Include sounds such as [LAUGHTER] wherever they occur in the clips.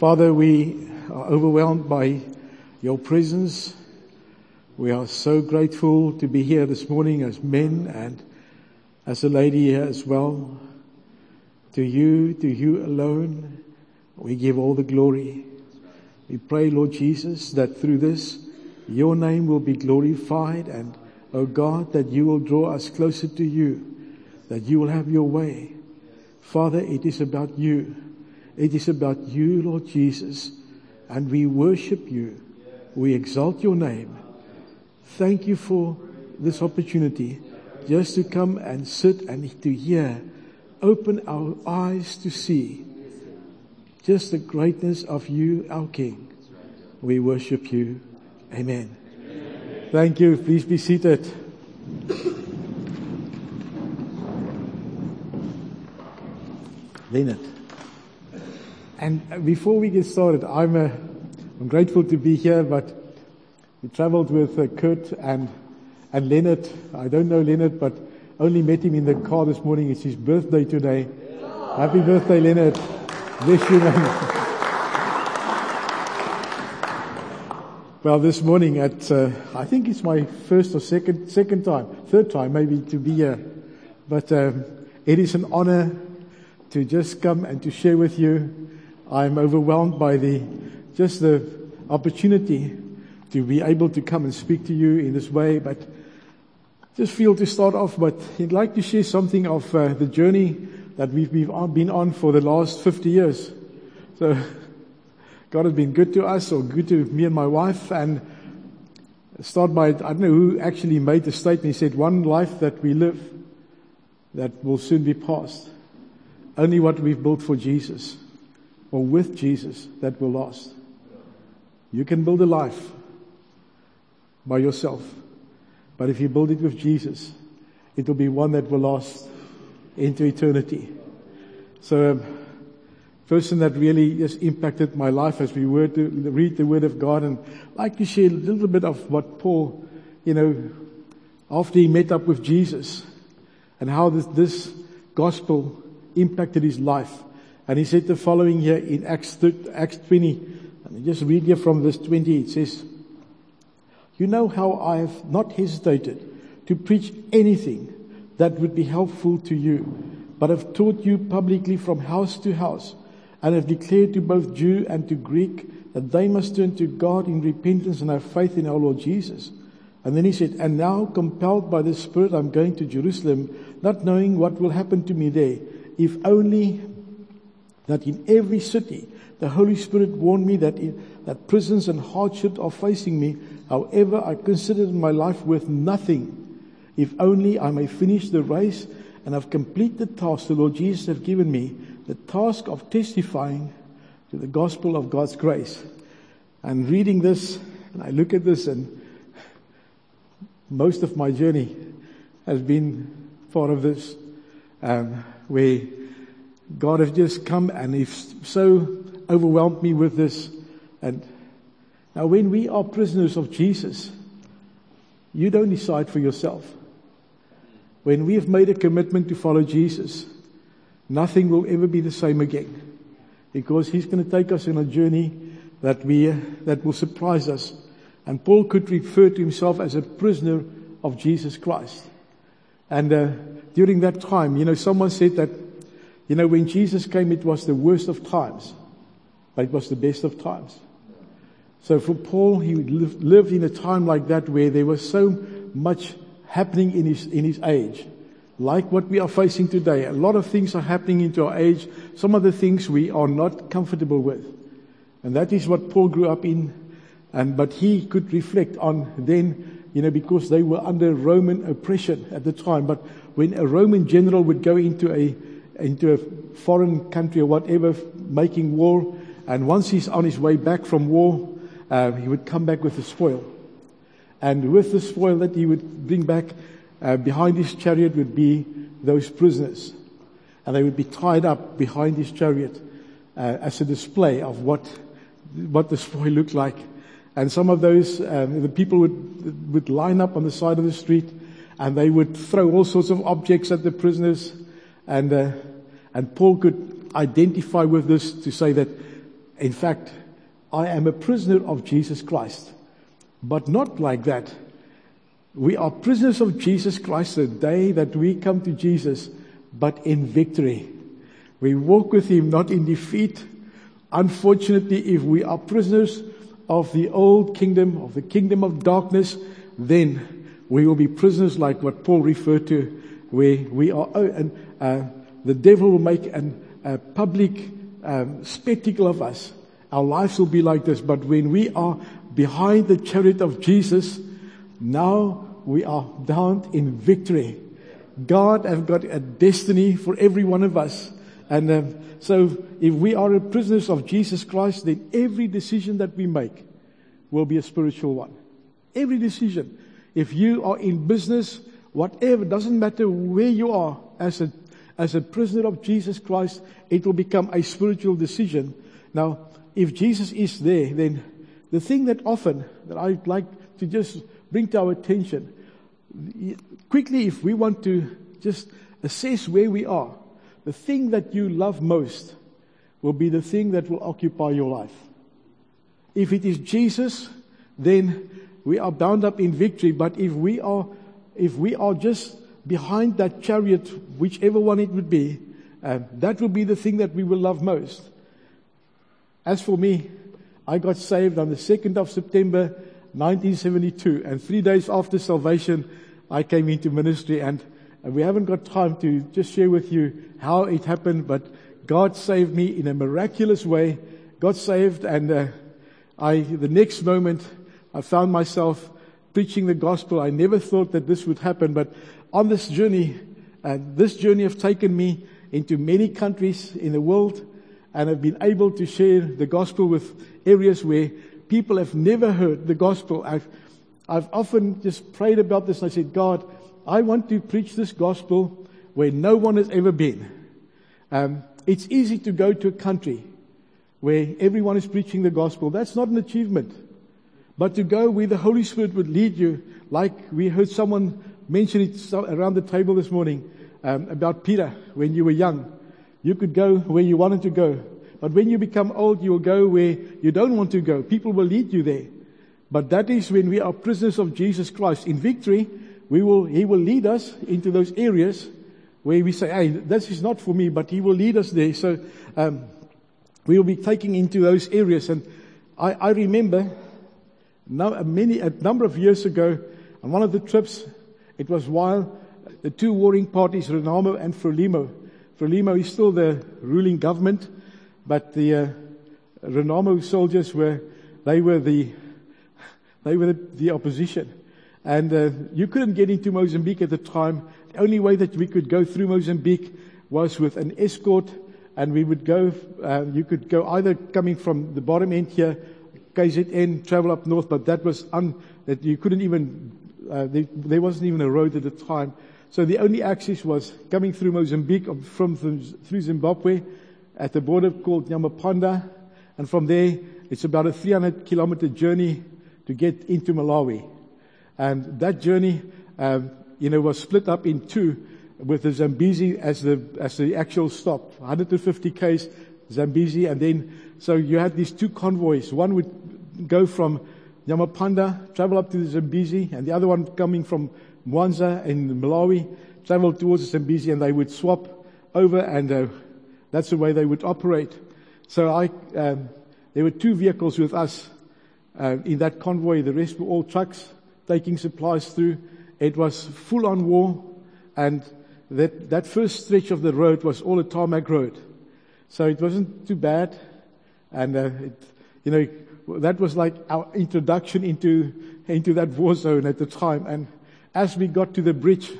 Father, we are overwhelmed by your presence. We are so grateful to be here this morning as men and as a lady here as well. To you, to you alone, we give all the glory. We pray, Lord Jesus, that through this, your name will be glorified and, oh God, that you will draw us closer to you, that you will have your way. Father, it is about you. It is about you, Lord Jesus, and we worship you. We exalt your name. Thank you for this opportunity just to come and sit and to hear. Open our eyes to see just the greatness of you, our King. We worship you. Amen. Thank you. Please be seated. Leonard. And before we get started, I'm, uh, I'm grateful to be here, but we traveled with uh, Kurt and, and Leonard. I don't know Leonard, but only met him in the car this morning. It's his birthday today. Happy birthday, Leonard. Bless you, man. Well, this morning at, uh, I think it's my first or second, second time, third time maybe to be here. But um, it is an honor to just come and to share with you. I'm overwhelmed by the, just the opportunity to be able to come and speak to you in this way. But just feel to start off, but I'd like to share something of uh, the journey that we've been on for the last 50 years. So God has been good to us or good to me and my wife and start by, I don't know who actually made the statement. He said, one life that we live that will soon be past. Only what we've built for Jesus or with Jesus that will last. You can build a life by yourself, but if you build it with Jesus, it will be one that will last into eternity. So, um, person that really just impacted my life as we were to read the Word of God and I'd like to share a little bit of what Paul, you know, after he met up with Jesus and how this, this gospel impacted his life. And he said the following here in Acts, Acts 20, and just read here from verse 20, it says, You know how I have not hesitated to preach anything that would be helpful to you, but have taught you publicly from house to house and have declared to both Jew and to Greek that they must turn to God in repentance and have faith in our Lord Jesus. And then he said, and now compelled by the Spirit, I'm going to Jerusalem, not knowing what will happen to me there. If only that in every city the Holy Spirit warned me that, that prisons and hardship are facing me. However, I considered my life worth nothing. If only I may finish the race and have completed the task the Lord Jesus has given me the task of testifying to the gospel of God's grace. And reading this, and I look at this, and most of my journey has been part of this, um, where God has just come and He's so overwhelmed me with this. And now, when we are prisoners of Jesus, you don't decide for yourself. When we have made a commitment to follow Jesus, nothing will ever be the same again. Because he's going to take us on a journey that we, that will surprise us. And Paul could refer to himself as a prisoner of Jesus Christ. And uh, during that time, you know, someone said that, you know, when Jesus came, it was the worst of times, but it was the best of times. So for Paul, he lived in a time like that where there was so much happening in his, in his age like what we are facing today. A lot of things are happening into our age. Some of the things we are not comfortable with. And that is what Paul grew up in. And, but he could reflect on then, you know, because they were under Roman oppression at the time. But when a Roman general would go into a, into a foreign country or whatever, making war, and once he's on his way back from war, uh, he would come back with the spoil. And with the spoil that he would bring back, uh, behind his chariot would be those prisoners. And they would be tied up behind his chariot uh, as a display of what, what the spoil [LAUGHS] looked like. And some of those, um, the people would, would line up on the side of the street and they would throw all sorts of objects at the prisoners. And, uh, and Paul could identify with this to say that In fact, I am a prisoner of Jesus Christ. But not like that. We are prisoners of Jesus Christ the day that we come to Jesus, but in victory. We walk with Him not in defeat. Unfortunately, if we are prisoners of the old kingdom, of the kingdom of darkness, then we will be prisoners like what Paul referred to, where we are, oh, uh, the devil will make an, a public um, spectacle of us. Our lives will be like this, but when we are behind the chariot of Jesus, now we are bound in victory. God has got a destiny for every one of us. And um, so if we are prisoners of Jesus Christ, then every decision that we make will be a spiritual one. Every decision. If you are in business, whatever, doesn't matter where you are as a, as a prisoner of Jesus Christ, it will become a spiritual decision. Now, if Jesus is there, then the thing that often that I'd like to just bring to our attention, quickly, if we want to just assess where we are, the thing that you love most will be the thing that will occupy your life. If it is Jesus, then we are bound up in victory. But if we are, if we are just behind that chariot, whichever one it would be, uh, that will be the thing that we will love most. As for me, I got saved on the 2nd of September 1972 and three days after salvation, I came into ministry and we haven't got time to just share with you how it happened, but God saved me in a miraculous way. God saved and uh, I, the next moment, I found myself preaching the gospel. I never thought that this would happen, but on this journey, and this journey has taken me into many countries in the world, and I've been able to share the gospel with areas where people have never heard the gospel. I've, I've often just prayed about this and I said, God, I want to preach this gospel where no one has ever been. Um, it's easy to go to a country where everyone is preaching the gospel. That's not an achievement. But to go where the Holy Spirit would lead you, like we heard someone mention it around the table this morning um, about Peter when you were young. You could go where you wanted to go. But when you become old, you will go where you don't want to go. People will lead you there. But that is when we are prisoners of Jesus Christ. In victory, we will, He will lead us into those areas where we say, hey, this is not for me, but He will lead us there. So, um, we will be taking into those areas. And I, I remember now, many, a number of years ago, on one of the trips, it was while the two warring parties, Renamo and Frelimo, Frelimo is still the ruling government, but the uh, Renamo soldiers were, they were the, they were the, the opposition. And uh, you couldn't get into Mozambique at the time. The only way that we could go through Mozambique was with an escort, and we would go, uh, you could go either coming from the bottom end here KZN, travel up north, but that was un, that you couldn't even, uh, there, wasn't even a road at the time. So the only access was coming through Mozambique from, through Zimbabwe at the border called Nyamapanda. And from there, it's about a 300 kilometer journey to get into Malawi. And that journey, um, you know, was split up in two with the Zambezi as the, as the actual stop. 150 k's Zambezi and then so you had these two convoys. One would go from Nyamapanda, travel up to the Zambezi, and the other one coming from Mwanza in Malawi, travel towards the Zambezi, and they would swap over, and uh, that's the way they would operate. So I, um, there were two vehicles with us uh, in that convoy. The rest were all trucks taking supplies through. It was full on war, and that, that first stretch of the road was all a tarmac road. So it wasn't too bad. And, uh, it, you know, that was like our introduction into, into that war zone at the time. And as we got to the bridge,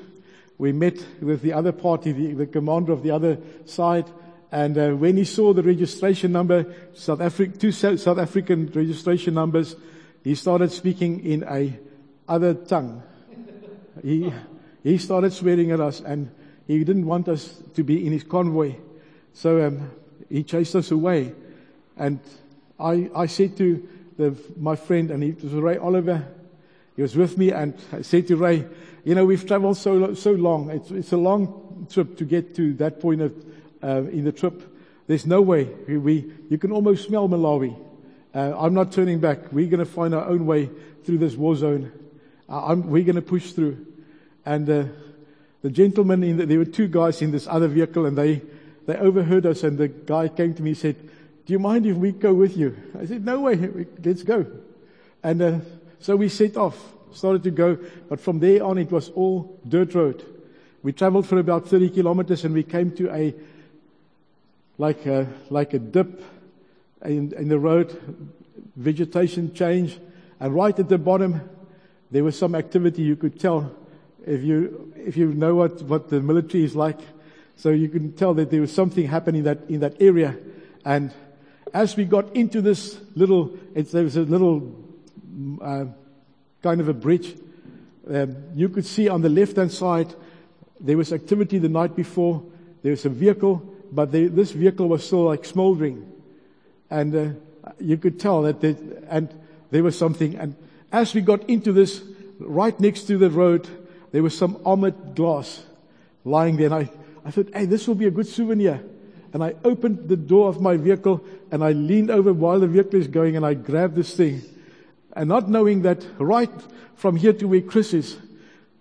we met with the other party, the, the commander of the other side. And uh, when he saw the registration number, South Africa, two South African registration numbers, he started speaking in a other tongue. He, he started swearing at us and he didn't want us to be in his convoy. So um, he chased us away. And I, I said to the, my friend, and it was Ray Oliver, he was with me, and I said to Ray, you know, we've traveled so, so long. It's, it's a long trip to get to that point of, uh, in the trip. there's no way. We, we you can almost smell Malawi. Uh, I'm not turning back. We're going to find our own way through this war zone. Uh, we're going to push through. And uh, the gentleman, in the, there were two guys in this other vehicle, and they they overheard us. And the guy came to me and said, "Do you mind if we go with you?" I said, "No way. Let's go." And uh, so we set off, started to go. But from there on, it was all dirt road. We traveled for about 30 kilometers, and we came to a like a, like a dip in, in the road, vegetation change, and right at the bottom, there was some activity you could tell if you, if you know what, what the military is like. So you can tell that there was something happening that, in that area. And as we got into this little, there was a little, uh, kind of a bridge. Um, you could see on the left hand side, there was activity the night before. There was a vehicle but they, this vehicle was still like smoldering. And uh, you could tell that they, and there was something. And as we got into this, right next to the road, there was some armored glass lying there. And I, I thought, hey, this will be a good souvenir. And I opened the door of my vehicle and I leaned over while the vehicle is going and I grabbed this thing. And not knowing that right from here to where Chris is,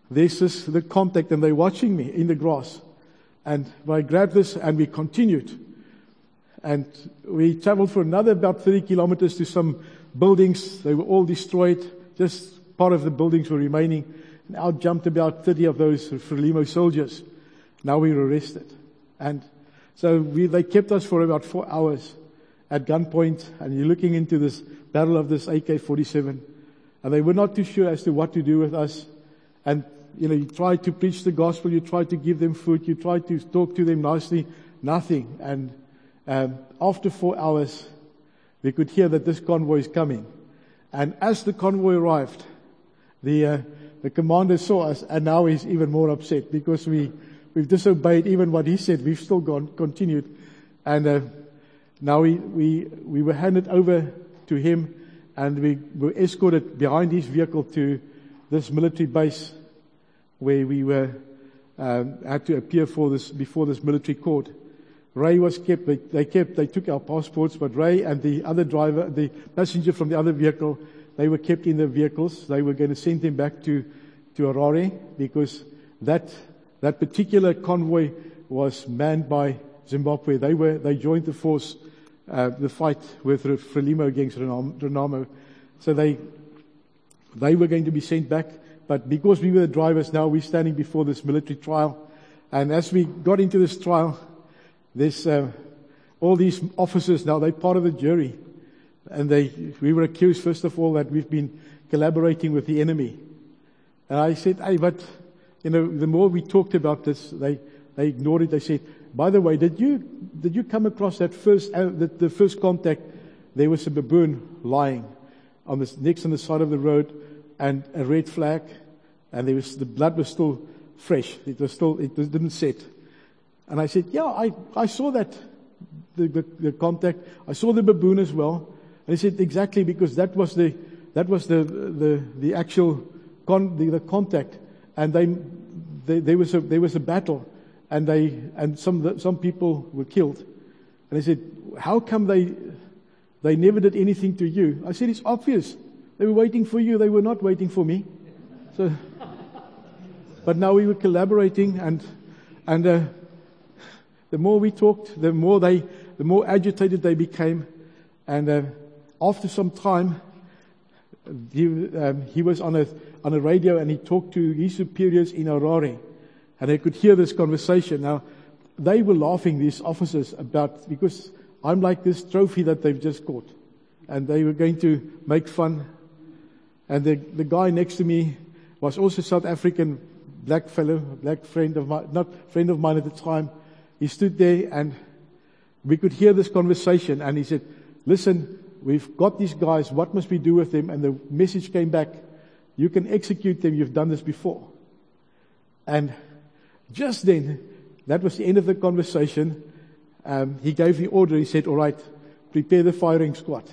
this is the contact and they're watching me in the grass. And I grabbed this and we continued. And we traveled for another about 30 kilometers to some buildings. They were all destroyed. Just part of the buildings were remaining. And out jumped about 30 of those Frelimo soldiers. Now we were arrested. And so we, they kept us for about four hours at gunpoint. And you're looking into this battle of this AK-47. And they were not too sure as to what to do with us. And you know, you try to preach the gospel, you try to give them food, you try to talk to them nicely, nothing. And um, after four hours, we could hear that this convoy is coming. And as the convoy arrived, the uh, the commander saw us, and now he's even more upset because we we've disobeyed even what he said. We've still gone continued, and uh, now we we we were handed over to him, and we were escorted behind his vehicle to this military base where we were um, had to appear for this before this military court. Ray was kept. They, they, kept. They took our passports, but Ray and the other driver, the passenger from the other vehicle, they were kept in their vehicles. They were going to send them back to to Harare because that that particular convoy was manned by Zimbabwe. They were they joined the force, uh, the fight with Frelimo against Renamo. So they they were going to be sent back. But because we were the drivers, now we're standing before this military trial. And as we got into this trial, there's uh, all these officers now, they're part of the jury. And they, we were accused, first of all, that we've been collaborating with the enemy. And I said, hey, but, you know, the more we talked about this, they, they ignored it. They said, by the way, did you, did you come across that first, uh, the, the first contact? There was a baboon lying on the, next on the side of the road and a red flag, and there was, the blood was still fresh. It was still, it didn't set. And I said, yeah, I, I saw that, the, the, the contact. I saw the baboon as well. And he said, exactly, because that was the, that was the, the, the actual con, the, the contact. And they, they, there was a, there was a battle and they, and some, some people were killed. And I said, how come they, they never did anything to you? I said, it's obvious. They were waiting for you. They were not waiting for me. So, but now we were collaborating and, and, uh, the more we talked, the more they, the more agitated they became. And, uh, after some time, he, um, he was on a, on a radio and he talked to his superiors in Harare. And they could hear this conversation. Now, they were laughing, these officers, about, because I'm like this trophy that they've just caught. And they were going to make fun and the, the guy next to me was also South African black fellow, black friend of mine, not friend of mine at the time. He stood there and we could hear this conversation and he said, listen, we've got these guys. What must we do with them? And the message came back. You can execute them. You've done this before. And just then, that was the end of the conversation. Um, he gave the order. He said, all right, prepare the firing squad.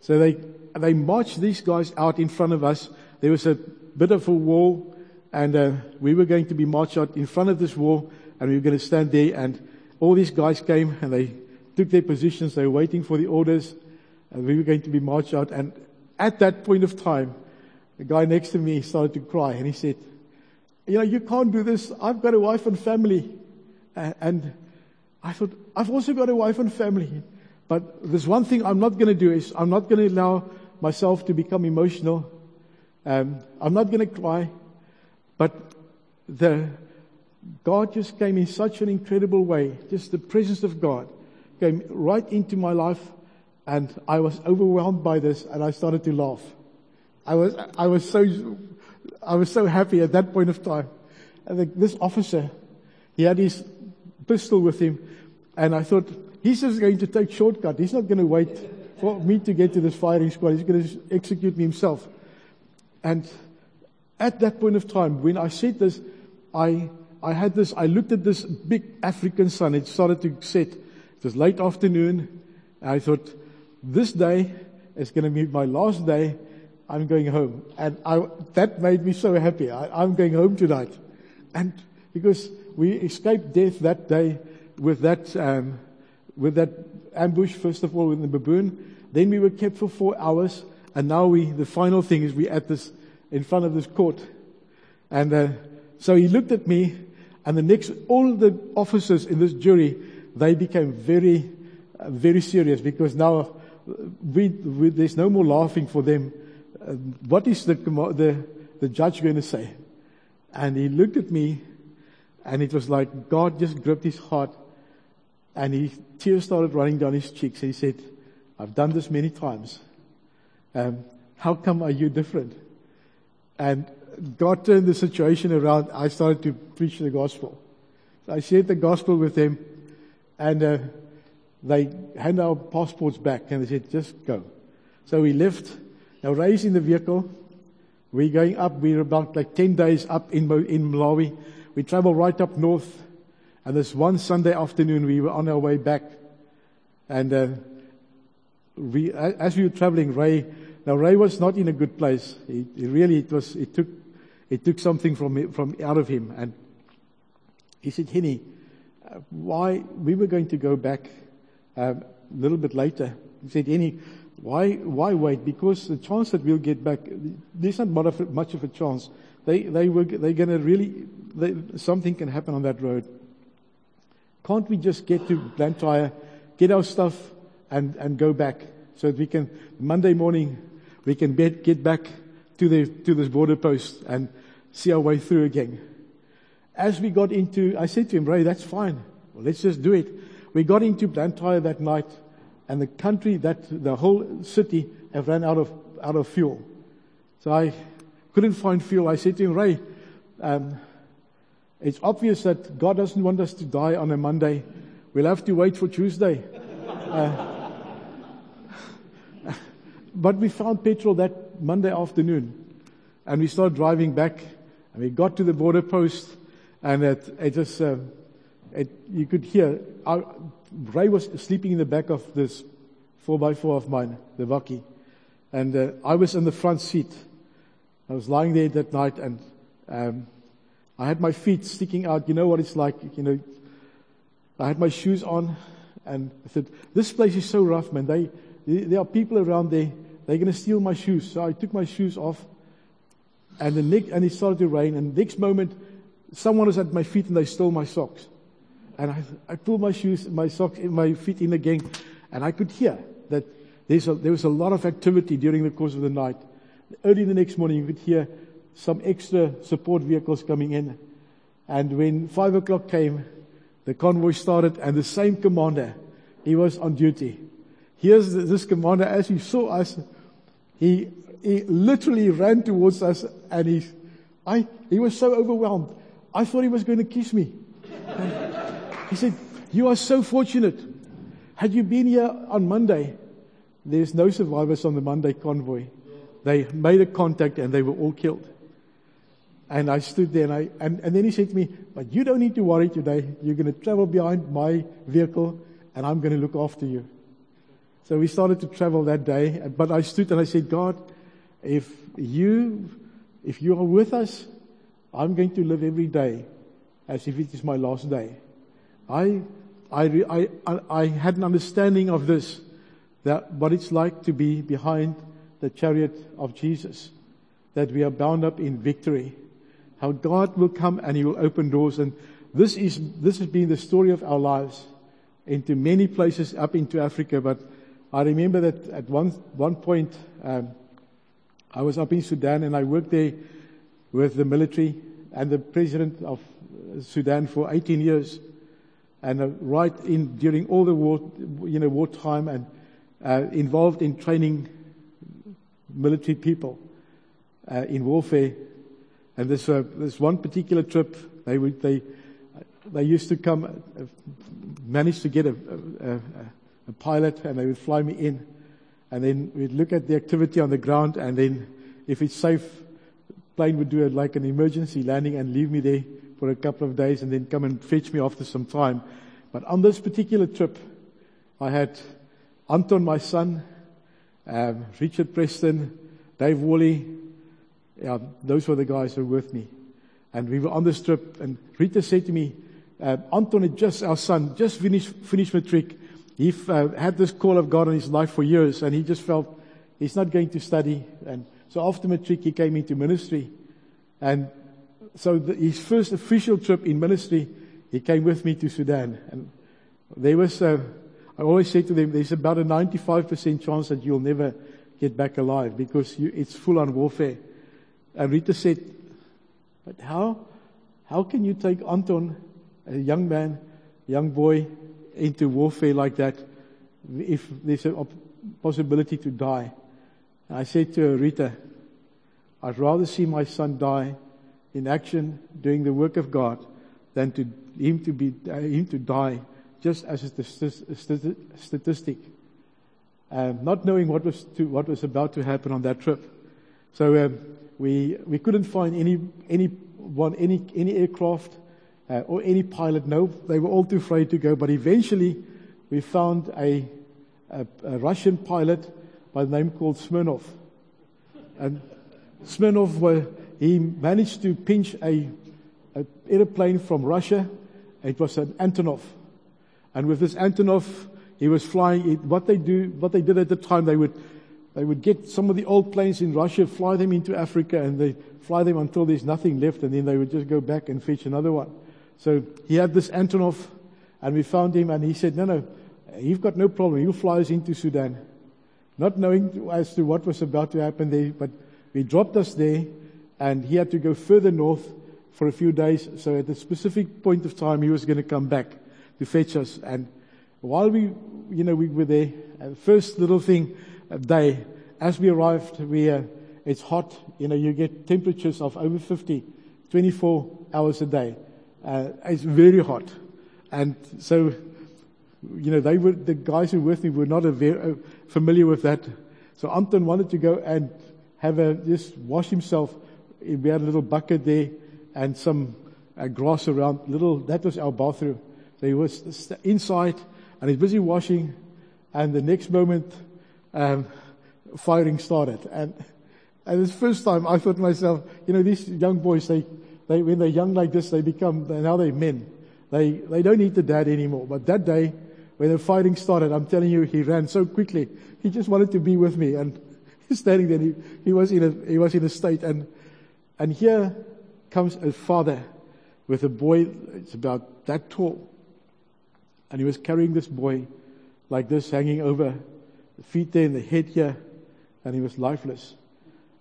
So they they marched these guys out in front of us. There was a bit of a wall, and uh, we were going to be marched out in front of this wall, and we were going to stand there. And all these guys came and they took their positions. They were waiting for the orders. And we were going to be marched out. And at that point of time, the guy next to me started to cry and he said, you know, you can't do this. I've got a wife and family. And I thought, I've also got a wife and family. But there's one thing I'm not going to do is I'm not going to allow myself to become emotional. Um, I'm not going to cry. But the, God just came in such an incredible way. Just the presence of God came right into my life and I was overwhelmed by this and I started to laugh. I was, I was so, I was so happy at that point of time. And the, this officer, he had his pistol with him and I thought, he's just going to take shortcut. He's not going to wait for me to get to this firing squad. He's going to execute me himself. And at that point of time, when I said this, I, I had this, I looked at this big African sun. It started to set. It was late afternoon. I thought, this day is going to be my last day. I'm going home. And I, that made me so happy. I, I'm going home tonight. And because we escaped death that day with that, um, with that ambush, first of all, with the baboon. Then we were kept for four hours. And now we, the final thing is we at this, in front of this court. And, uh, so he looked at me and the next, all the officers in this jury, they became very, uh, very serious because now we, we, there's no more laughing for them. Uh, what is the, the, the judge going to say? And he looked at me and it was like God just gripped his heart and he, tears started running down his cheeks. And He said, I've done this many times. Um, how come are you different? And God turned the situation around. I started to preach the gospel. So I shared the gospel with them and uh, they hand our passports back and they said, just go. So we left. Now raised in the vehicle. We're going up. We're about like 10 days up in, in Malawi. We travel right up north. And this one Sunday afternoon, we were on our way back. And uh, we, as we were traveling, Ray, now Ray was not in a good place. He, he really, it was, it took, it took something from, from out of him. And he said, Henny, uh, why, we were going to go back um, a little bit later. He said, Henny, why, why wait? Because the chance that we'll get back, there's not much of a chance. They, they were, they're going to really, they, something can happen on that road. Can't we just get to Blantyre, get our stuff, and, and go back so that we can, Monday morning, we can get, get back to the, to this border post and see our way through again. As we got into, I said to him, Ray, that's fine. Well, let's just do it. We got into Blantyre that night and the country that, the whole city have ran out of, out of fuel. So I couldn't find fuel. I said to him, Ray, um, it's obvious that God doesn't want us to die on a Monday. We'll have to wait for Tuesday. [LAUGHS] Uh, [LAUGHS] but we found petrol that Monday afternoon and we started driving back and we got to the border post and it, it just, uh, you could hear, our, Ray was sleeping in the back of this 4x4 of mine, the Vaki. And uh, I was in the front seat. I was lying there that night and um, I had my feet sticking out. You know what it's like, you know. I had my shoes on and I said, this place is so rough, man. They, there are people around there. They're going to steal my shoes. So I took my shoes off and the next, and it started to rain and next moment someone was at my feet and they stole my socks. And I, I pulled my shoes, my socks, my feet in again, and I could hear that a, there was a lot of activity during the course of the night. Early the next morning, you could hear some extra support vehicles coming in. And when five o'clock came, the convoy started, and the same commander, he was on duty. Here's this commander, as he saw us, he, he literally ran towards us, and he, I, he was so overwhelmed. I thought he was going to kiss me. [LAUGHS] He said, You are so fortunate. Had you been here on Monday, there's no survivors on the Monday convoy. They made a contact and they were all killed. And I stood there and, I, and, and then he said to me, But you don't need to worry today. You're going to travel behind my vehicle and I'm going to look after you. So we started to travel that day. But I stood and I said, God, if you, if you are with us, I'm going to live every day as if it is my last day. I, I, I, I had an understanding of this, that what it's like to be behind the chariot of Jesus, that we are bound up in victory, how God will come and He will open doors. And this is, this has been the story of our lives into many places up into Africa. But I remember that at one, one point, um, I was up in Sudan and I worked there with the military and the president of Sudan for 18 years. And uh, right in during all the war, you know, wartime and uh, involved in training military people uh, in warfare. And this uh, this one particular trip, they would they they used to come, uh, manage to get a, a, a pilot, and they would fly me in, and then we'd look at the activity on the ground, and then if it's safe, the plane would do it like an emergency landing and leave me there for a couple of days and then come and fetch me after some time. But on this particular trip, I had Anton, my son, um, Richard Preston, Dave Woolley. Yeah, those were the guys who were with me. And we were on this trip, and Rita said to me, uh, Anton had just, our son, just finished, finished matric. He uh, had this call of God in his life for years, and he just felt he's not going to study. And so after matric, he came into ministry. And so the, his first official trip in ministry, he came with me to Sudan. And there was, uh, I always say to them, there's about a 95% chance that you'll never get back alive because you, it's full on warfare. And Rita said, but how, how can you take Anton, a young man, young boy, into warfare like that if there's a possibility to die? And I said to her, Rita, I'd rather see my son die in action doing the work of God than to him to be uh, him to die just as a statistic, um, not knowing what was to, what was about to happen on that trip. So um, we we couldn't find any any one any any aircraft uh, or any pilot. No, they were all too afraid to go. But eventually, we found a, a, a Russian pilot by the name called Smirnov, and Smirnov were he managed to pinch a, a airplane from Russia. It was an Antonov. And with this Antonov, he was flying. What they do, what they did at the time, they would, they would get some of the old planes in Russia, fly them into Africa, and they fly them until there's nothing left, and then they would just go back and fetch another one. So he had this Antonov, and we found him, and he said, "No, no, you've got no problem. You'll fly us into Sudan." Not knowing as to what was about to happen there, but we dropped us there, and he had to go further north for a few days. So at a specific point of time, he was going to come back to fetch us. And while we, you know, we were there, uh, first little thing, day, as we arrived, we, uh, it's hot. You know, you get temperatures of over 50, 24 hours a day. Uh, it's very hot. And so, you know, they were, the guys who were with me were not very, uh, familiar with that. So Anton wanted to go and have a, just wash himself we had a little bucket there and some uh, grass around. Little that was our bathroom. So he was inside and he's busy washing, and the next moment, um, firing started. And and this first time, I thought to myself, you know, these young boys, they, they when they're young like this, they become now they're men. They they don't need the dad anymore. But that day, when the fighting started, I'm telling you, he ran so quickly. He just wanted to be with me, and [LAUGHS] standing there, he, he was in a he was in a state and and here comes a father with a boy, it's about that tall. And he was carrying this boy like this, hanging over the feet there and the head here, and he was lifeless.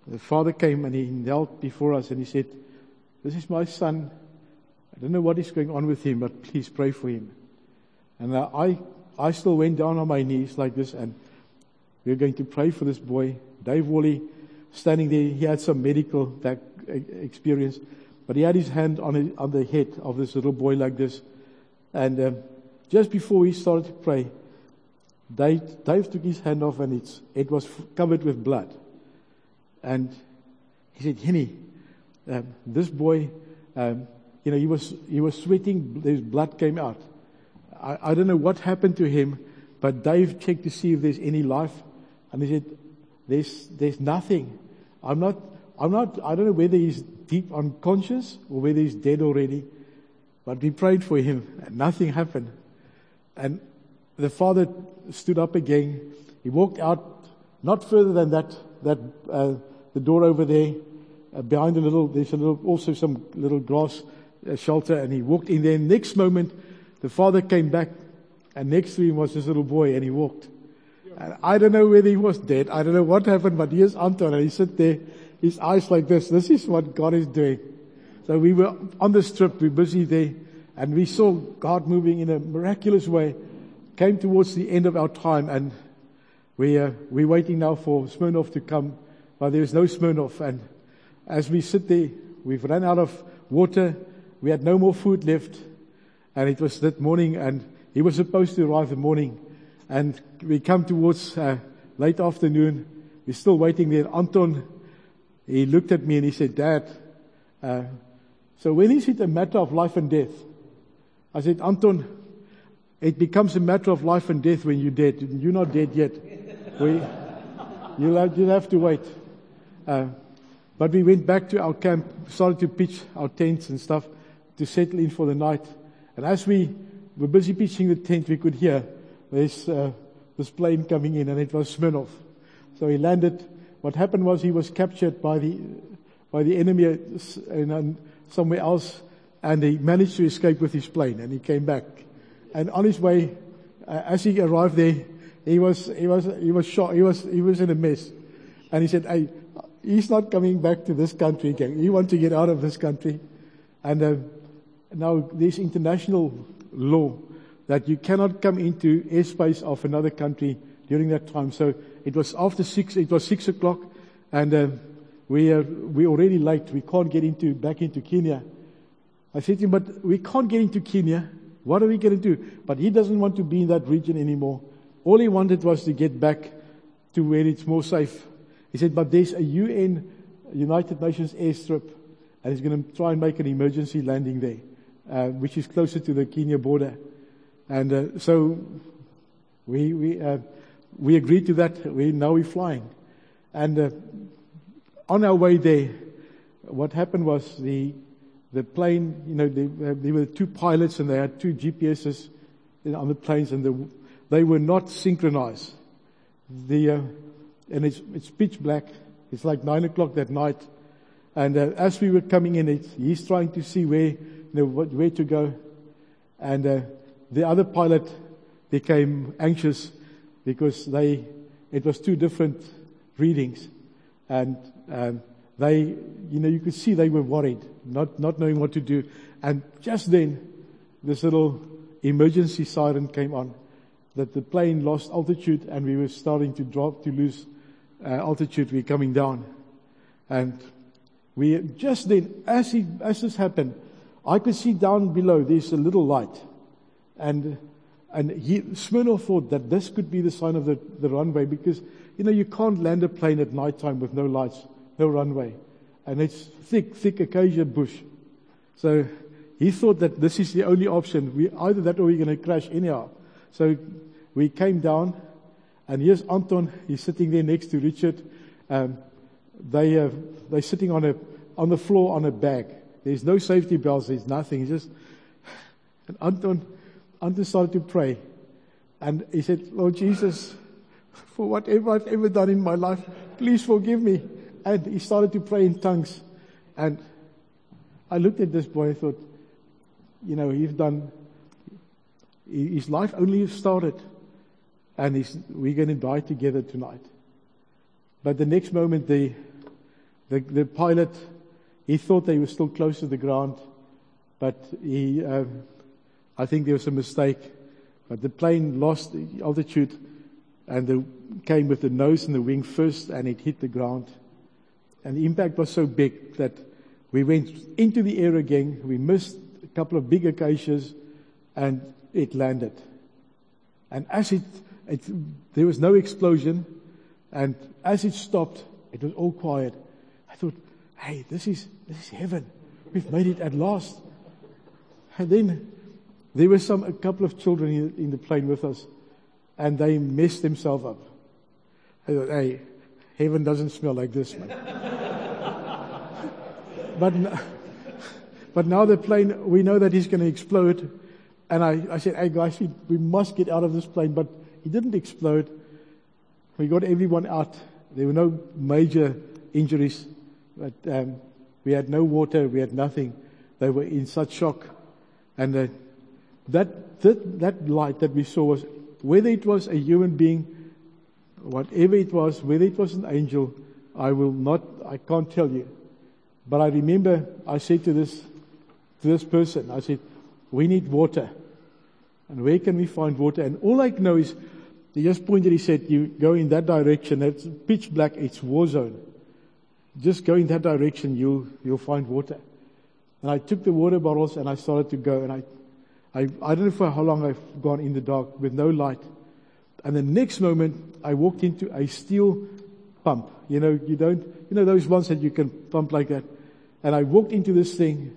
The father came and he knelt before us and he said, This is my son. I don't know what is going on with him, but please pray for him. And I, I still went down on my knees like this and we are going to pray for this boy. Dave Woolley, standing there, he had some medical back, experience. But he had his hand on, a, on the head of this little boy like this. And um, just before he started to pray, Dave, Dave took his hand off and it was covered with blood. And he said, Henny, um, this boy, um, you know, he was, he was sweating, his blood came out. I, I don't know what happened to him, but Dave checked to see if there's any life. And he said, there's, there's nothing. I'm not, I'm not, I don't know whether he's deep unconscious or whether he's dead already, but we prayed for him and nothing happened. and the father stood up again. He walked out, not further than that, that, uh, the door over there, uh, behind a little, there's a little, also some little grass uh, shelter, and he walked in there. Next moment, the father came back, and next to him was this little boy, and he walked. And I don't know whether he was dead. I don't know what happened, but here's Anton, and he sit there, his eyes like this. This is what God is doing. So we were on this trip, we were busy there, and we saw God moving in a miraculous way. Came towards the end of our time, and we, uh, we're waiting now for Smirnoff to come, but there is no Smirnoff. And as we sit there, we've run out of water. We had no more food left. And it was that morning, and he was supposed to arrive the morning. And we come towards uh, late afternoon. We're still waiting there. Anton, he looked at me and he said, Dad, uh, so when is it a matter of life and death? I said, Anton, it becomes a matter of life and death when you're dead. You're not dead yet. We, you'll, have, you'll have to wait. Uh, but we went back to our camp, started to pitch our tents and stuff to settle in for the night. And as we were busy pitching the tent, we could hear this, uh, this plane coming in, and it was Smirnov. So he landed. What happened was he was captured by the, by the enemy in, somewhere else, and he managed to escape with his plane, and he came back. And on his way, uh, as he arrived there, he was, he was, he was shocked. He was, he was in a mess. And he said, hey, he's not coming back to this country again. He wants to get out of this country. And uh, now there's international law that you cannot come into airspace of another country during that time. So it was after six, it was six o'clock and uh, we are, we're already late. We can't get into, back into Kenya. I said to him, but we can't get into Kenya. What are we going to do? But he doesn't want to be in that region anymore. All he wanted was to get back to where it's more safe. He said, but there's a UN, United Nations airstrip, and he's going to try and make an emergency landing there, uh, which is closer to the Kenya border. And uh, so we we uh, we agreed to that. We now we're flying, and uh, on our way there, what happened was the the plane. You know, uh, there were two pilots, and they had two GPSs on the planes, and the they were not synchronized. The, uh, and it's, it's pitch black. It's like nine o'clock that night. And uh, as we were coming in, it, he's trying to see where, you know, where to go. And uh, the other pilot became anxious because they, it was two different readings. And um, they, you know, you could see they were worried, not, not knowing what to do. And just then, this little emergency siren came on that the plane lost altitude and we were starting to drop, to lose uh, altitude. We're coming down. And we just then, as, he, as this happened, I could see down below there's a little light. And, and he, Smirnoff thought that this could be the sign of the, the runway because, you know, you can't land a plane at night time with no lights, no runway. And it's thick, thick acacia bush. So he thought that this is the only option. We, either that or we're going to crash anyhow. So we came down, and here's Anton. He's sitting there next to Richard. Um, they uh, they're sitting on a on the floor on a bag. There's no safety belts. There's nothing. He's just and Anton Anton started to pray, and he said, "Lord Jesus, for whatever I've ever done in my life, please forgive me." And he started to pray in tongues, and I looked at this boy and thought, you know, he's done. His life only has started and we're going to die together tonight. But the next moment, the, the, the pilot, he thought they were still close to the ground, but he, um, I think there was a mistake. But the plane lost altitude and the, came with the nose and the wing first, and it hit the ground. And the impact was so big that we went into the air again. We missed a couple of big acacias, and it landed. And as it it, there was no explosion. And as it stopped, it was all quiet. I thought, hey, this is, this is heaven. We've made it at last. And then there were some, a couple of children in, in the plane with us and they messed themselves up. I thought, hey, heaven doesn't smell like this, man. [LAUGHS] but, [LAUGHS] but now the plane, we know that he's going to explode And I, I said, hey guys, we, we must get out of this plane. But it didn't explode. We got everyone out. There were no major injuries, but um, we had no water. We had nothing. They were in such shock. And uh, that, that, that light that we saw was, whether it was a human being, whatever it was, whether it was an angel, I will not, I can't tell you. But I remember I said to this, to this person, I said, we need water. And where can we find water? And all I know is, he just pointed, he said, you go in that direction, it's pitch black, it's war zone. Just go in that direction, you'll, you'll find water. And I took the water bottles and I started to go and I, I, I don't know for how long I've gone in the dark with no light. And the next moment I walked into a steel pump. You know, you don't, you know those ones that you can pump like that. And I walked into this thing.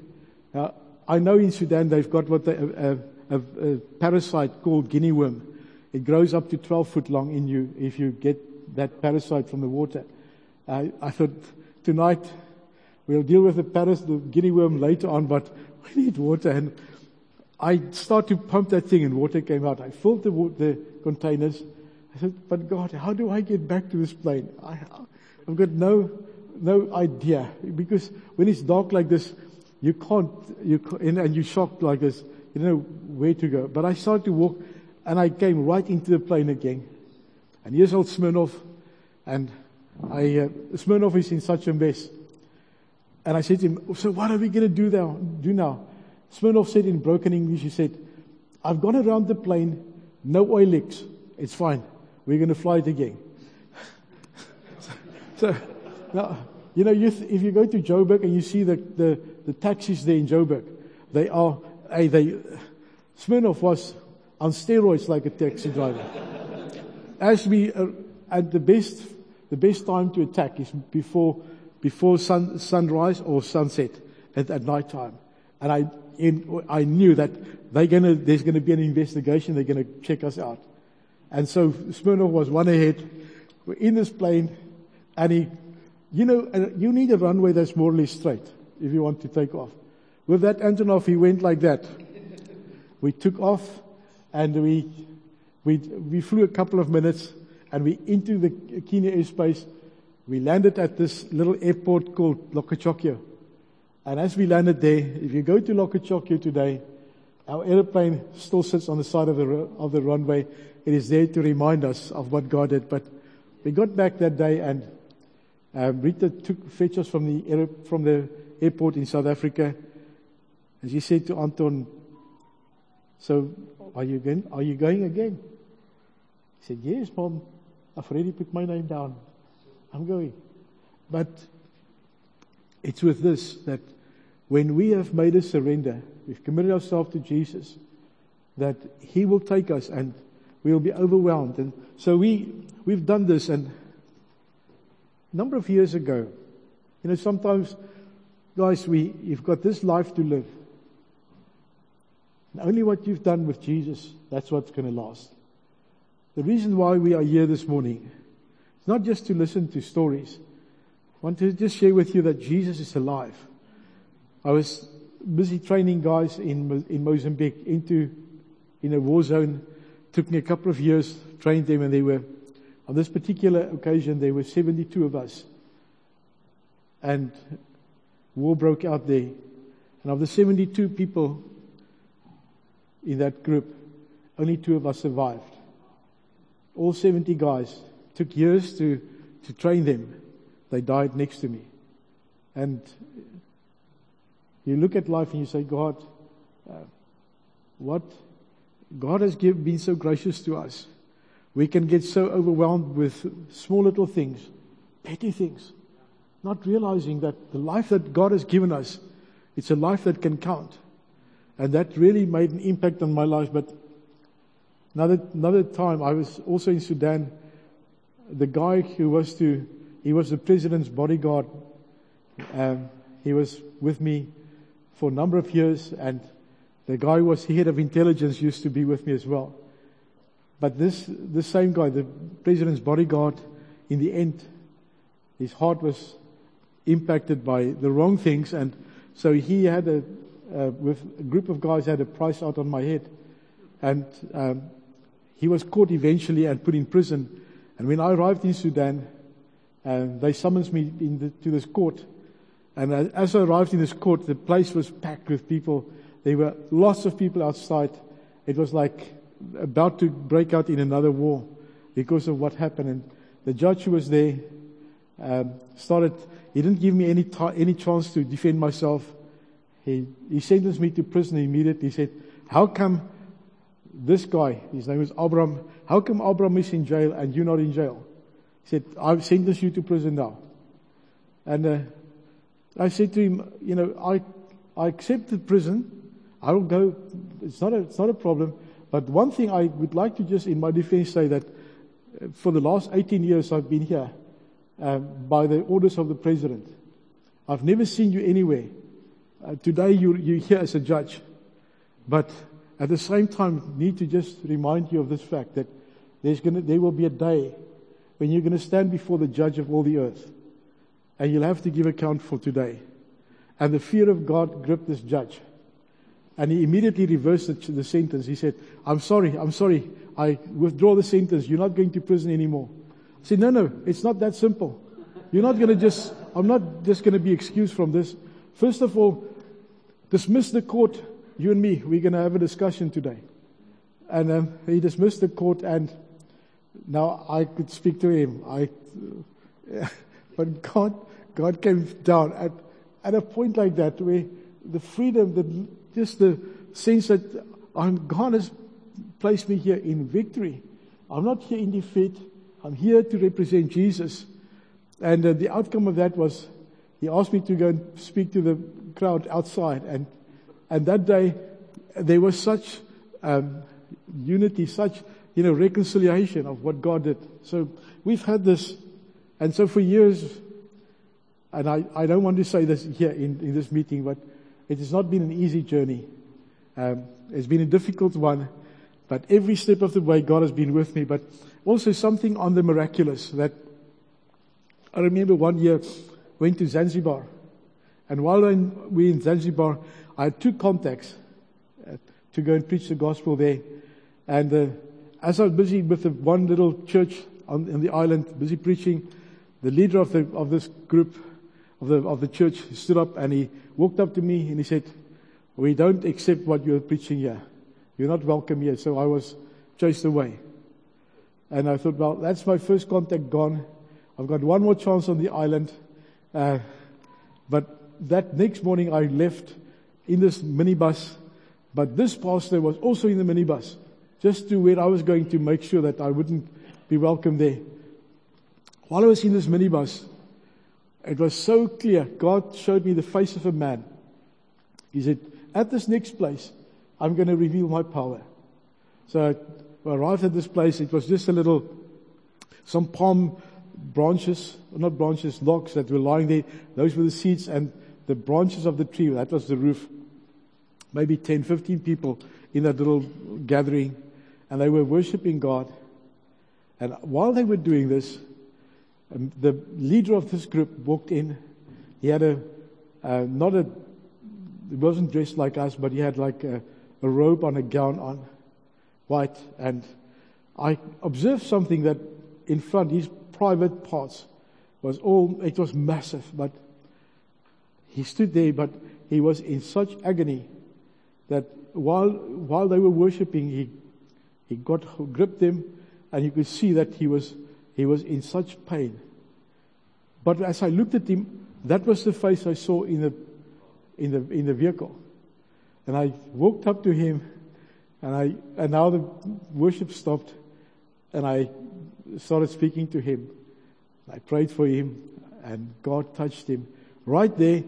I know in Sudan they've got what they, a, a, a parasite called guinea worm. It grows up to 12 foot long in you if you get that parasite from the water. I, I thought tonight we'll deal with the paras, the guinea worm later on, but we need water. And I started to pump that thing and water came out. I filled the, the containers. I said, but God, how do I get back to this plane? I, I've got no, no idea because when it's dark like this, you can't, you, and you're shocked like this, you know where to go. But I started to walk and I came right into the plane again. And here's old Smirnov and I, uh, Smirnov is in such a mess. And I said to him, so what are we going to do now? Do now? Smirnov said in broken English, he said, I've gone around the plane, no oil leaks. It's fine. We're going to fly it again. so, [LAUGHS] so, now, you know, you th- if you go to Joburg and you see the, the, the taxis there in Joburg, they are, hey, they, Smirnov was on steroids like a taxi driver. As we, uh, at the best, the best time to attack is before, before sun, sunrise or sunset at, at night time. And I, in, I knew that they're gonna, there's gonna be an investigation, they're gonna check us out. And so Smirnov was one ahead. We're in this plane and he, you know, you need a runway that's more or less straight if you want to take off. With that Antonov, he went like that. We took off and we, we, we flew a couple of minutes and we into the Kenya airspace. We landed at this little airport called Lokichoggio. And as we landed there, if you go to Lokichoggio today, our airplane still sits on the side of the, of the runway. It is there to remind us of what God did. But we got back that day and um, Rita took fetch us from the, from the airport in South Africa. And she said to Anton, so are you going, are you going again? He said, yes, mom. I've already put my name down. I'm going. But it's with this that when we have made a surrender, we've committed ourselves to Jesus, that He will take us and we will be overwhelmed. And so we, we've done this and a number of years ago, you know, sometimes, guys, we, you've got this life to live. And only what you've done with Jesus, that's what's going to last. The reason why we are here this morning is not just to listen to stories. Want to just share with you that Jesus is alive. I was busy training guys in, in Mozambique into, in a war zone. Took me a couple of years, trained them and they were, on this particular occasion, there were 72 of us. And war broke out there. And of the 72 people in that group, only two of us survived. All 70 guys took years to, to train them. They died next to me. And you look at life and you say, God, uh, what? God has give, been so gracious to us. We can get so overwhelmed with small little things, petty things, not realizing that the life that God has given us, it's a life that can count. And that really made an impact on my life. But another, another time, I was also in Sudan. The guy who was to, he was the president's bodyguard. Um, he was with me for a number of years, and the guy who was head of intelligence used to be with me as well. But this, this same guy, the president's bodyguard, in the end, his heart was impacted by the wrong things, and so he had a, uh, with a group of guys had a price out on my head. And um, he was caught eventually and put in prison. And when I arrived in Sudan, um, they summoned me the, to this court. And as I arrived in this court, the place was packed with people. There were lots of people outside. It was like about to break out in another war because of what happened. And the judge who was there um, started. He didn't give me any t- any chance to defend myself. He he sentenced me to prison immediately. He said, "How come this guy? His name is Abram. How come Abram is in jail and you're not in jail?" Said, "I've sentenced you to prison now." And uh, I said to him, "You know, I I accepted prison. I will go. It's not a it's not a problem." But one thing I would like to just, in my defense, say that uh, for the last 18 years I've been here um, by the orders of the president. I've never seen you anywhere. Uh, today you, you're here as a judge. But at the same time, need to just remind you of this fact that there's gonna, there will be a day when you're going to stand before the judge of all the earth. And you'll have to give account for today. And the fear of God gripped this judge. And he immediately reversed the, the sentence. He said, I'm sorry, I'm sorry. I withdraw the sentence. You're not going to prison anymore. I said, no, no, it's not that simple. You're not going to just, I'm not just going to be excused from this. First of all, dismiss the court. You and me, we're going to have a discussion today. And um, he dismissed the court and now I could speak to him. I, [LAUGHS] but God, God came down at, at a point like that where the freedom, the just the sense that I'm, God has placed me here in victory. I'm not here in defeat. I'm here to represent Jesus. And uh, the outcome of that was he asked me to go and speak to the crowd outside. And, and that day, there was such um, unity, such you know reconciliation of what God did. So we've had this, and so for years, and I, I don't want to say this here in, in this meeting, but it has not been an easy journey. Um, it's been a difficult one, but every step of the way, God has been with me. But also something on the miraculous that I remember one year went to Zanzibar, and while we were in Zanzibar, I had two contacts uh, to go and preach the gospel there. And uh, as I was busy with the one little church on, on the island, busy preaching, the leader of the of this group of the, of the church stood up and he walked up to me and he said, we don't accept what you're preaching here. You're not welcome here. So I was chased away. And I thought, well, that's my first contact gone. I've got one more chance on the island. Uh, but that next morning I left in this minibus. But this pastor was also in the minibus, just to where I was going to make sure that I wouldn't be welcome there. While I was in this minibus, it was so clear. God showed me the face of a man. He said, at this next place, I'm going to reveal my power. So I arrived at this place. It was just a little, some palm branches, not branches, logs that were lying there. Those were the seeds and the branches of the tree. That was the roof. Maybe 10, 15 people in that little gathering. And they were worshiping God. And while they were doing this, um, the leader of this group walked in. He had a, uh, not a, he wasn't dressed like us, but he had like a, a robe on, a gown on, white. And I observed something that in front, his private parts was all, it was massive, but he stood there, but he was in such agony that while, while they were worshiping, he, he got, gripped them, and you could see that he was he was in such pain. But as I looked at him, that was the face I saw in the, in the, in the vehicle. And I walked up to him and I, and now the worship stopped and I started speaking to him. I prayed for him and God touched him. Right there,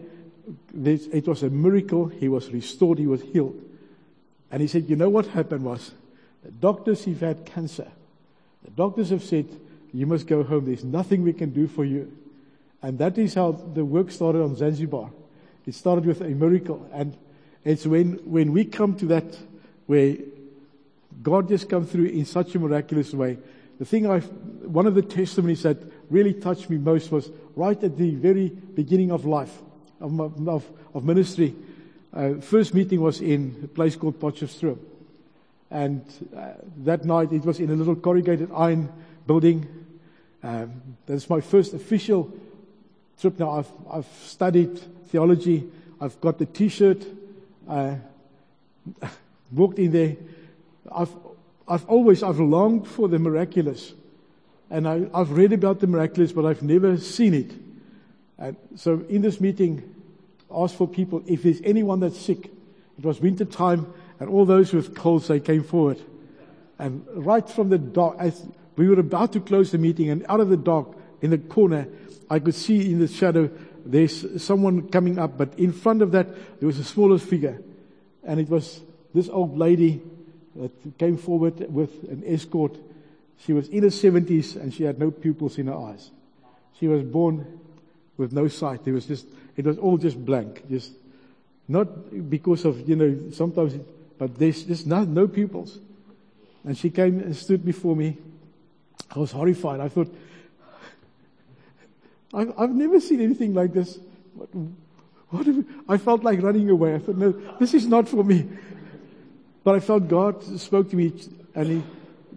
it was a miracle. He was restored. He was healed. And he said, you know what happened was, the doctors, he've had cancer. The doctors have said, you must go home. There's nothing we can do for you. And that is how the work started on Zanzibar. It started with a miracle. And it's when, when we come to that where God just come through in such a miraculous way. The thing I, one of the testimonies that really touched me most was right at the very beginning of life, of, of, of ministry. Uh, first meeting was in a place called Potchefstroom. And uh, that night it was in a little corrugated iron building. Um, that's my first official trip now. I've, I've studied theology. I've got the t-shirt. Uh, [LAUGHS] walked in there. I've, I've always, I've longed for the miraculous. And I, I've read about the miraculous, but I've never seen it. And so in this meeting, asked for people, if there's anyone that's sick, it was winter time, and all those with colds, they came forward. And right from the dark, as we were about to close the meeting, and out of the dark, in the corner, I could see in the shadow, there's someone coming up, but in front of that, there was a smaller figure. And it was this old lady that came forward with an escort. She was in her 70s and she had no pupils in her eyes. She was born with no sight. There was just, it was all just blank. Just not because of, you know, sometimes, it, but there's no, no pupils. And she came and stood before me. I was horrified. I thought, [LAUGHS] I've, I've never seen anything like this. What, what I felt like running away. I thought, no, this is not for me. But I felt God spoke to me and he,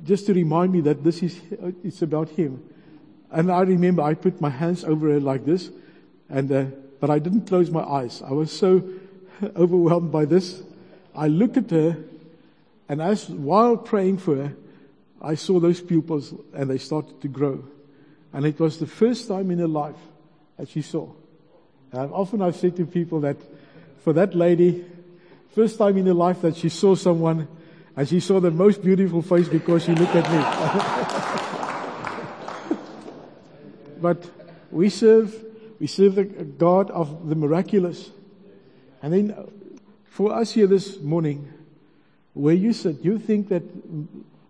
just to remind me that this is, it's about Him. And I remember I put my hands over her like this and, uh, but I didn't close my eyes. I was so [LAUGHS] overwhelmed by this. I looked at her and as, while praying for her, I saw those pupils and they started to grow. And it was the first time in her life that she saw. And often I've said to people that for that lady, first time in her life that she saw someone and she saw the most beautiful face because she looked at me. [LAUGHS] but we serve, we serve the God of the miraculous. And then for us here this morning, where you sit, you think that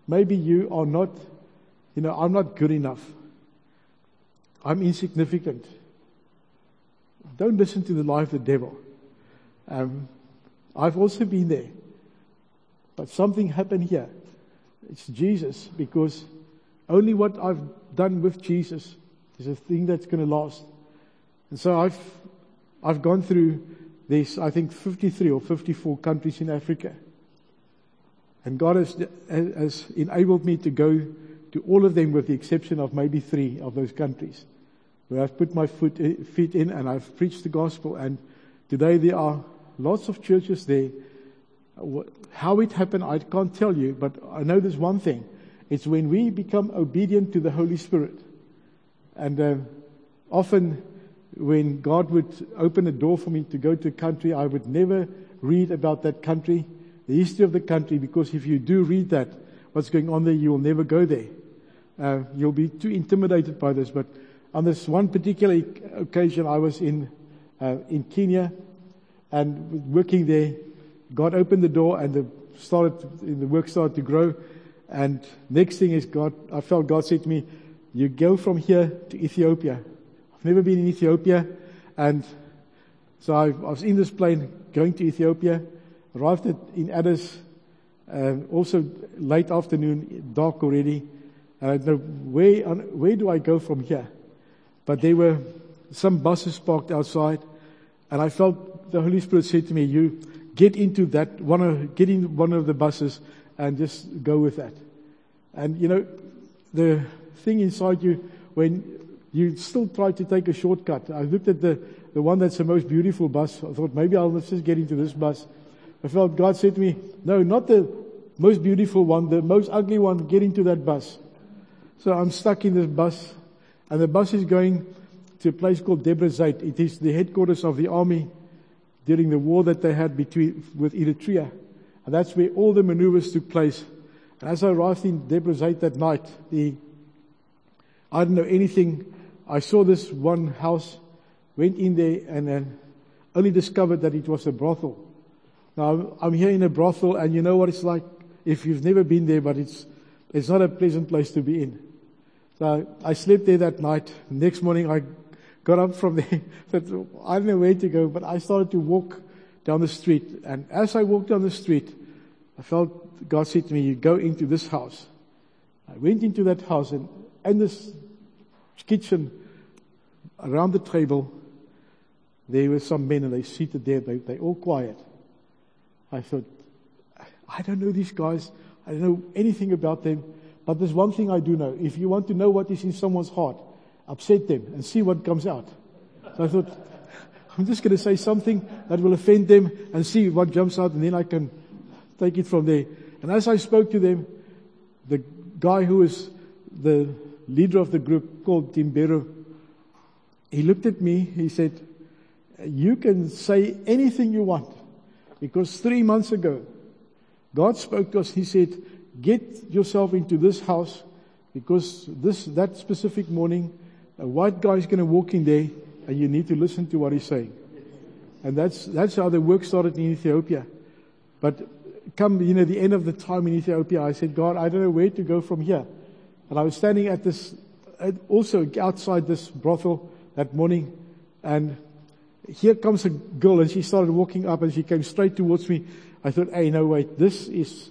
maybe you are not, you know, I'm not good enough. I'm insignificant. Don't listen to the lie of the devil. Um, I've also been there. But something happened here. It's Jesus because only what I've done with Jesus is a thing that's going to last. And so I've, I've gone through this, I think 53 or 54 countries in Africa. And God has, has enabled me to go to all of them with the exception of maybe three of those countries where I've put my foot, feet in and I've preached the gospel. And today there are lots of churches there. How it happened, I can't tell you, but I know there's one thing. It's when we become obedient to the Holy Spirit. And uh, often when God would open a door for me to go to a country, I would never read about that country, the history of the country, because if you do read that, what's going on there, you will never go there. Uh, you'll be too intimidated by this, but on this one particular occasion, I was in uh, in Kenya and working there. God opened the door and the started the work started to grow. And next thing is God. I felt God said to me, "You go from here to Ethiopia." Never been in Ethiopia, and so I, I was in this plane going to Ethiopia. Arrived at, in Addis, also late afternoon, dark already. And I know where where do I go from here? But there were some buses parked outside, and I felt the Holy Spirit said to me, "You get into that one of get in one of the buses and just go with that." And you know, the thing inside you when you still try to take a shortcut. I looked at the the one that's the most beautiful bus. I thought maybe I'll just get into this bus. I felt God said to me, "No, not the most beautiful one, the most ugly one. Get into that bus." So I'm stuck in this bus and the bus is going to a place called Debre Zeit. It is the headquarters of the army during the war that they had between, with Eritrea. And that's where all the maneuvers took place. And as I arrived in Debre Zeit that night, the, I didn't know anything. I saw this one house, went in there and then only discovered that it was a brothel. Now I'm here in a brothel and you know what it's like if you've never been there, but it's, it's not a pleasant place to be in. So I slept there that night. Next morning I got up from there. [LAUGHS] I don't know where to go, but I started to walk down the street. And as I walked down the street, I felt God said to me, you go into this house. I went into that house and in this kitchen, around the table, there were some men and they seated there. They, they all quiet. I thought, I don't know these guys. I don't know anything about them. But there's one thing I do know. If you want to know what is in someone's heart, upset them and see what comes out. So I thought, [LAUGHS] I'm just going to say something that will offend them and see what jumps out and then I can take it from there. And as I spoke to them, the guy who was the leader of the group called Timbero, he looked at me, he said, you can say anything you want because three months ago, God spoke to us. He said, get yourself into this house because this, that specific morning, a white guy is going to walk in there and you need to listen to what he's saying. And that's, that's how the work started in Ethiopia. But come, you know, the end of the time in Ethiopia, I said, God, I don't know where to go from here. And I was standing at this, also outside this brothel that morning, and here comes a girl, and she started walking up, and she came straight towards me. I thought, hey, no, wait, this is,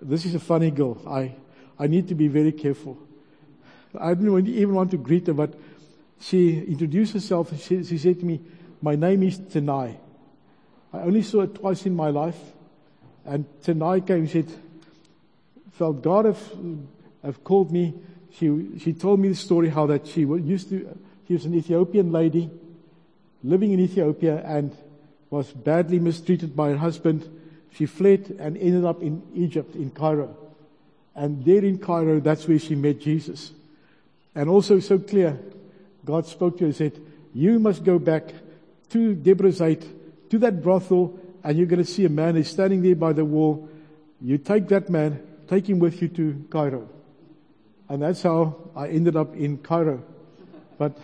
this is a funny girl. I, I need to be very careful. I didn't even want to greet her, but she introduced herself. She, she said to me, my name is Tanai. I only saw her twice in my life. And Tanai came and said, felt God have, have called me. She, she told me the story how that she used to, she was an Ethiopian lady living in Ethiopia and was badly mistreated by her husband. She fled and ended up in Egypt, in Cairo. And there in Cairo, that's where she met Jesus. And also so clear, God spoke to her and said, you must go back to Debre Zeit, to that brothel, and you're going to see a man is standing there by the wall. You take that man, take him with you to Cairo. And that's how I ended up in Cairo. But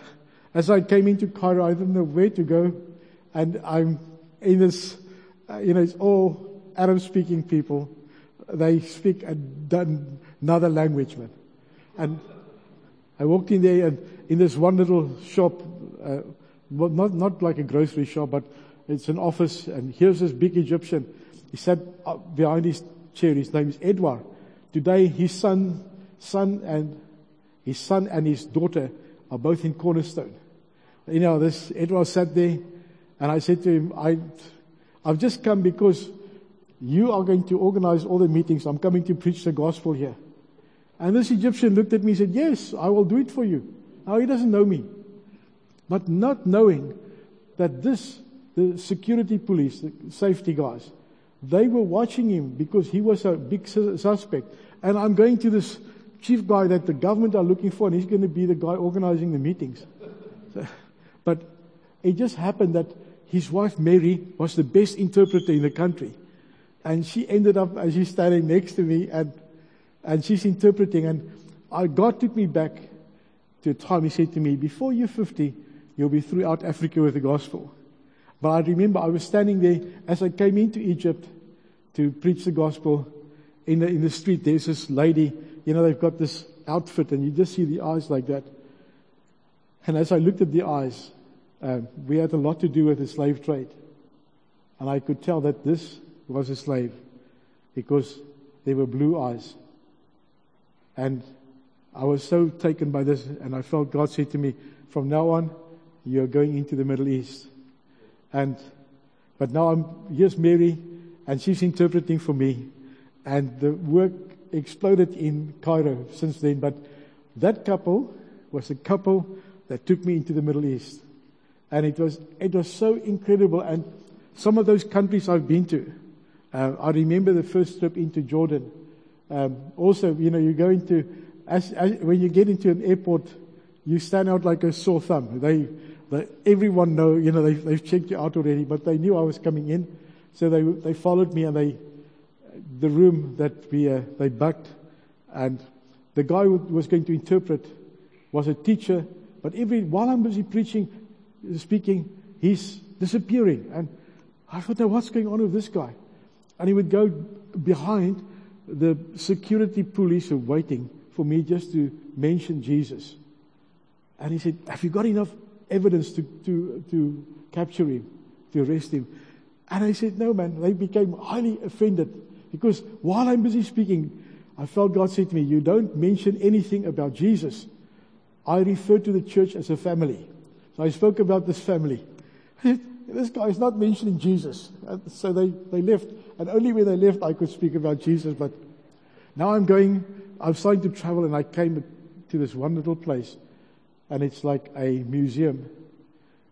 as I came into Cairo, I didn't know where to go. And I'm in this, uh, you know, it's all Arab speaking people. They speak another language, man. And I walked in there and in this one little shop, uh, not, not like a grocery shop, but it's an office and here's this big Egyptian. He sat behind his chair. His name is Edward. Today his son, son and his son and his daughter are both in Cornerstone. You know, this Edward sat there and I said to him, I, I've just come because you are going to organize all the meetings. I'm coming to preach the gospel here. And this Egyptian looked at me and said, yes, I will do it for you. Now he doesn't know me. But not knowing that this, the security police, the safety guys, they were watching him because he was a big suspect. And I'm going to this chief guy that the government are looking for and he's going to be the guy organizing the meetings. So, but it just happened that his wife Mary was the best interpreter in the country. And she ended up, as she's standing next to me and, and she's interpreting and I, God took me back to a time he said to me, before you're 50, you'll be throughout Africa with the gospel. But I remember I was standing there as I came into Egypt to preach the gospel in the, in the street. There's this lady, you know, they've got this outfit and you just see the eyes like that. And as I looked at the eyes, uh, we had a lot to do with the slave trade. And I could tell that this was a slave because they were blue eyes. And I was so taken by this and I felt God said to me, from now on, you're going into the Middle East. And, but now I'm, here's Mary, and she's interpreting for me. And the work exploded in Cairo since then. But that couple was a couple that took me into the Middle East. And it was, it was so incredible. And some of those countries I've been to, uh, I remember the first trip into Jordan. Um, also, you know, you go into, as, as, when you get into an airport, you stand out like a sore thumb. They, they, everyone know, you know, they, they've checked you out already, but they knew I was coming in. So they, they followed me and they, the room that we, uh, they bucked and the guy who was going to interpret was a teacher, but every, while I'm busy preaching, speaking, he's disappearing. And I thought, now what's going on with this guy? And he would go behind the security police are waiting for me just to mention Jesus. And he said, have you got enough evidence to, to, to capture him, to arrest him? And I said, no man, they became highly offended because while I'm busy speaking, I felt God said to me, you don't mention anything about Jesus. I refer to the church as a family. So I spoke about this family. [LAUGHS] this guy is not mentioning Jesus. Uh, so they, they left. And only when they left, I could speak about Jesus. But Now I'm going, I'm starting to travel and I came to this one little place and it's like a museum.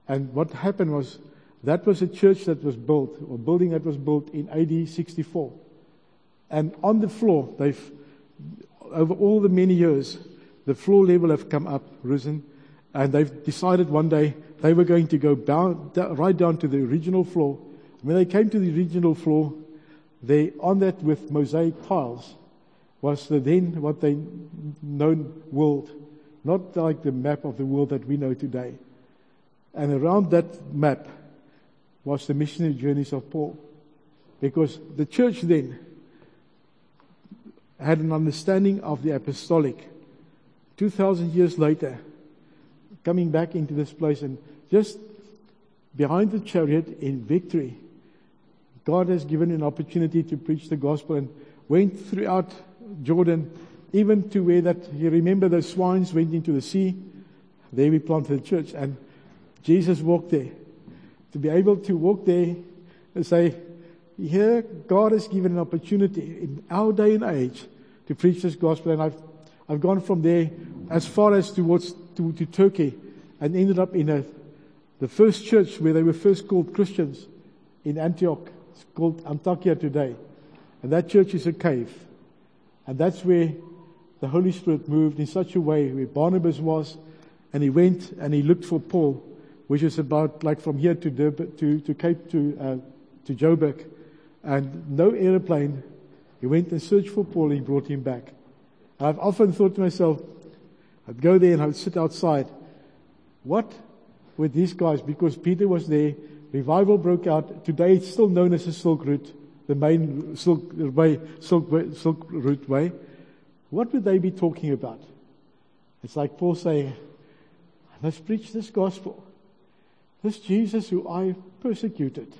And what happened was that was a church that was built or building that was built in AD 64. And on the floor, they've, over all the many years, the floor level have come up, risen, and they've decided one day they were going to go right down to the original floor. When they came to the original floor, they, on that with mosaic tiles, was the then what they known world, not like the map of the world that we know today. And around that map was the missionary journeys of Paul. Because the church then had an understanding of the apostolic. 2,000 years later, coming back into this place and just behind the chariot in victory, God has given an opportunity to preach the gospel and went throughout Jordan, even to where that, you remember the swines went into the sea. There we planted a church and Jesus walked there. To be able to walk there and say, here God has given an opportunity in our day and age to preach this gospel and I've, I've gone from there as far as towards to, to Turkey and ended up in a, the first church where they were first called Christians in Antioch. It's called Antiochia today. And that church is a cave. And that's where the Holy Spirit moved in such a way where Barnabas was and he went and he looked for Paul, which is about like from here to Durban, to, to Cape to, uh, to Joburg and no airplane. He went and searched for Paul and he brought him back. And I've often thought to myself, I'd go there and I'd sit outside. What with these guys? Because Peter was there, revival broke out. Today it's still known as the Silk Route, the main Silk Way, Silk, Silk Route way. What would they be talking about? It's like Paul saying, I must preach this gospel. This Jesus who I persecuted.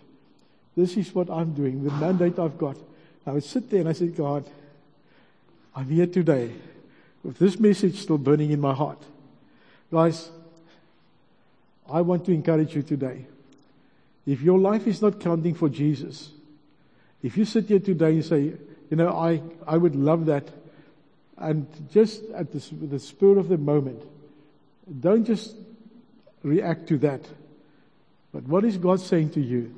This is what I'm doing, the mandate I've got. I would sit there and I said, God, I'm here today with this message still burning in my heart. Guys, I want to encourage you today. If your life is not counting for Jesus, if you sit here today and say, you know, I, I would love that, and just at the, the spirit of the moment, don't just react to that. But what is God saying to you?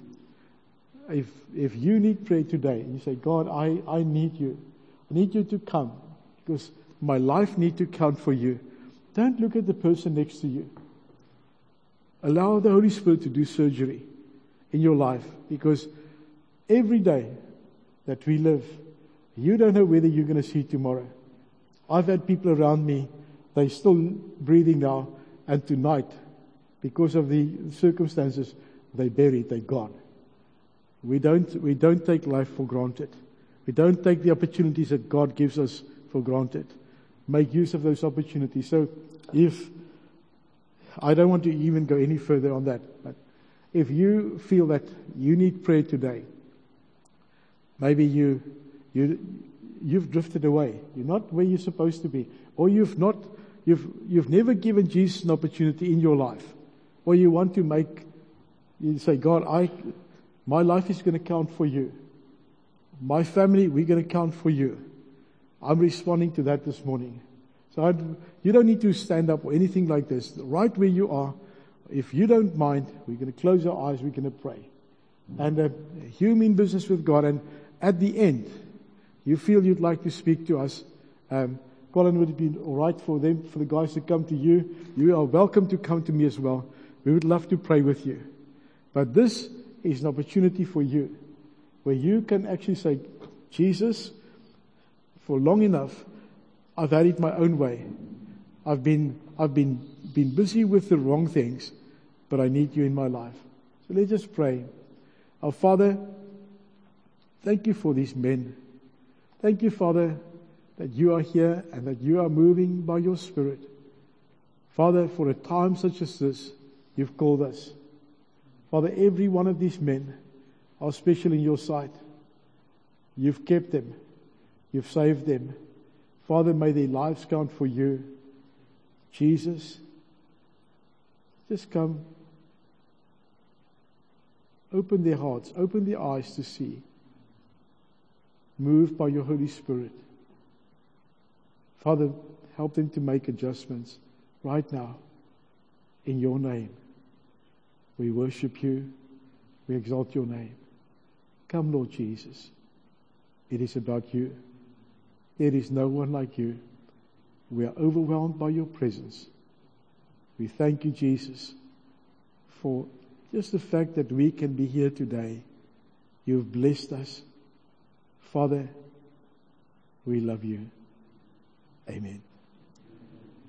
If, if you need prayer today, you say, God, I, I need you. I need you to come because my life need to count for you. Don't look at the person next to you. Allow the Holy Spirit to do surgery in your life because every day that we live, you don't know whether you're going to see tomorrow. I've had people around me, they're still breathing now, and tonight, because of the circumstances, they buried, they're gone. We don't, we don't take life for granted. We don't take the opportunities that God gives us for granted. Make use of those opportunities. So if, I don't want to even go any further on that, but if you feel that you need prayer today, maybe you, you, you've drifted away. You're not where you're supposed to be. Or you've not, you've, you've never given Jesus an opportunity in your life. Or you want to make, you say, God, I, my life is going to count for you. My family, we're going to count for you. I'm responding to that this morning. So I'd, you don't need to stand up or anything like this. Right where you are, if you don't mind, we're going to close our eyes, we're going to pray. And uh, you mean business with God. And at the end, you feel you'd like to speak to us. Um, Colin, would it be all right for them, for the guys to come to you? You are welcome to come to me as well. We would love to pray with you. But this is an opportunity for you where you can actually say, Jesus, for long enough, I've had it my own way. I've been, I've been, been busy with the wrong things, but I need you in my life. So let's just pray. Our Father, thank you for these men. Thank you, Father, that you are here and that you are moving by your Spirit. Father, for a time such as this, you've called us. Father, every one of these men are special in your sight. You've kept them. You've saved them. Father, may their lives count for you. Jesus, just come. Open their hearts, open their eyes to see. Move by your Holy Spirit. Father, help them to make adjustments right now in your name. We worship you. We exalt your name. Come, Lord Jesus. It is about you. There is no one like you. We are overwhelmed by your presence. We thank you, Jesus, for just the fact that we can be here today. You've blessed us. Father, we love you. Amen.